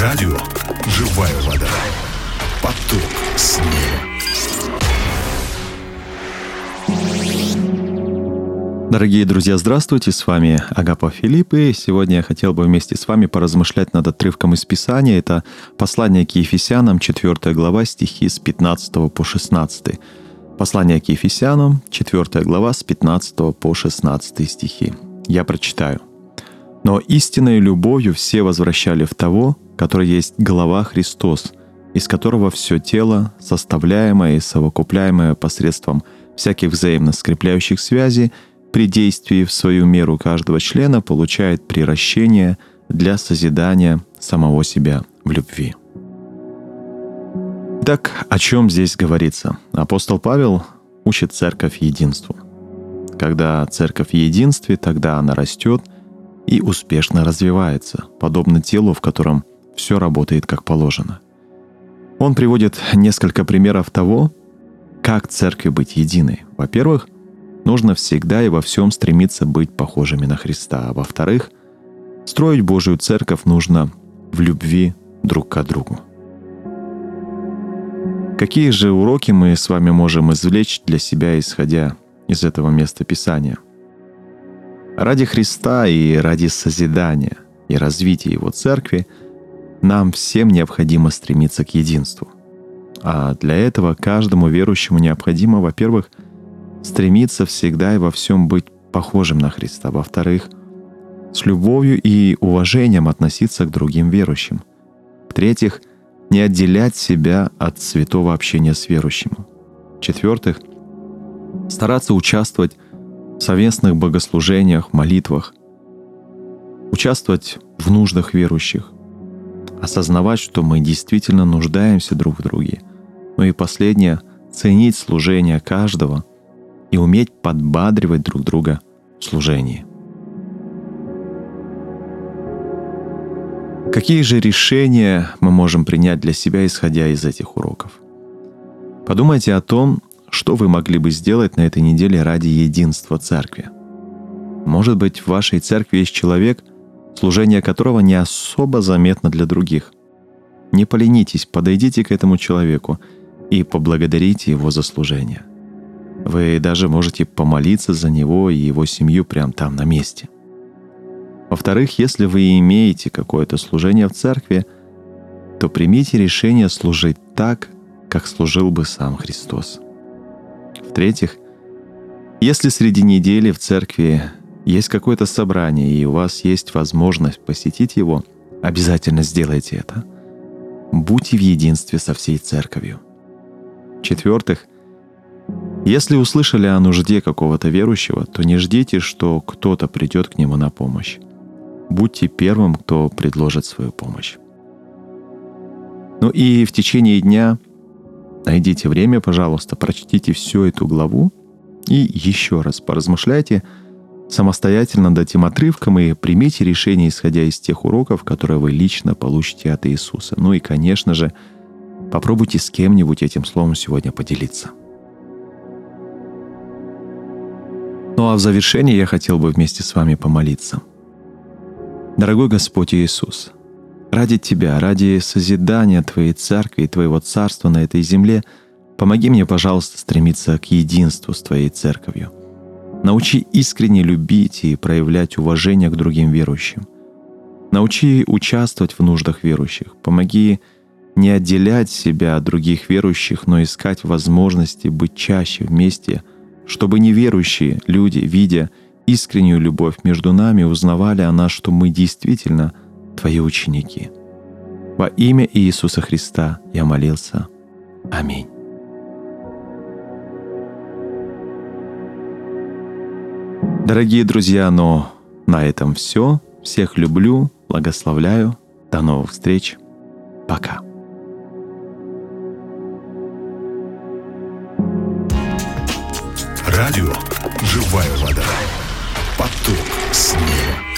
Радио «Живая вода». Поток снега. Дорогие друзья, здравствуйте, с вами Агапа Филипп, и сегодня я хотел бы вместе с вами поразмышлять над отрывком из Писания. Это послание к Ефесянам, 4 глава, стихи с 15 по 16. Послание к Ефесянам, 4 глава, с 15 по 16 стихи. Я прочитаю. «Но истинной любовью все возвращали в того, который есть голова Христос, из которого все тело, составляемое и совокупляемое посредством всяких взаимно скрепляющих связей, при действии в свою меру каждого члена получает приращение для созидания самого себя в любви. Так, о чем здесь говорится? Апостол Павел учит церковь единству. Когда церковь в единстве, тогда она растет и успешно развивается, подобно телу, в котором все работает как положено. Он приводит несколько примеров того, как церкви быть единой. Во-первых, нужно всегда и во всем стремиться быть похожими на Христа. А во-вторых, строить Божию церковь нужно в любви друг к другу. Какие же уроки мы с вами можем извлечь для себя, исходя из этого места Писания? Ради Христа и ради созидания и развития Его церкви нам всем необходимо стремиться к единству. А для этого каждому верующему необходимо, во-первых, стремиться всегда и во всем быть похожим на Христа. Во-вторых, с любовью и уважением относиться к другим верующим. В-третьих, не отделять себя от святого общения с верующим. В-четвертых, стараться участвовать в совместных богослужениях, молитвах, участвовать в нуждах верующих, осознавать, что мы действительно нуждаемся друг в друге. Ну и последнее — ценить служение каждого — и уметь подбадривать друг друга в служении. Какие же решения мы можем принять для себя, исходя из этих уроков? Подумайте о том, что вы могли бы сделать на этой неделе ради единства церкви. Может быть, в вашей церкви есть человек, служение которого не особо заметно для других. Не поленитесь, подойдите к этому человеку и поблагодарите его за служение. Вы даже можете помолиться за него и его семью прямо там на месте. Во-вторых, если вы имеете какое-то служение в церкви, то примите решение служить так, как служил бы сам Христос. В-третьих, если среди недели в церкви есть какое-то собрание, и у вас есть возможность посетить его, обязательно сделайте это. Будьте в единстве со всей церковью. В-четвертых, если услышали о нужде какого-то верующего, то не ждите, что кто-то придет к нему на помощь. Будьте первым, кто предложит свою помощь. Ну и в течение дня найдите время, пожалуйста, прочтите всю эту главу и еще раз поразмышляйте самостоятельно над этим отрывком и примите решение, исходя из тех уроков, которые вы лично получите от Иисуса. Ну и, конечно же, попробуйте с кем-нибудь этим словом сегодня поделиться. Ну а в завершение я хотел бы вместе с вами помолиться. Дорогой Господь Иисус, ради Тебя, ради созидания Твоей Церкви и Твоего Царства на этой земле, помоги мне, пожалуйста, стремиться к единству с Твоей Церковью. Научи искренне любить и проявлять уважение к другим верующим. Научи участвовать в нуждах верующих. Помоги не отделять себя от других верующих, но искать возможности быть чаще вместе – чтобы неверующие люди, видя искреннюю любовь между нами, узнавали о нас, что мы действительно Твои ученики. Во имя Иисуса Христа я молился. Аминь. Дорогие друзья, но на этом все. Всех люблю, благословляю. До новых встреч. Пока. Радио «Живая вода». Поток снега.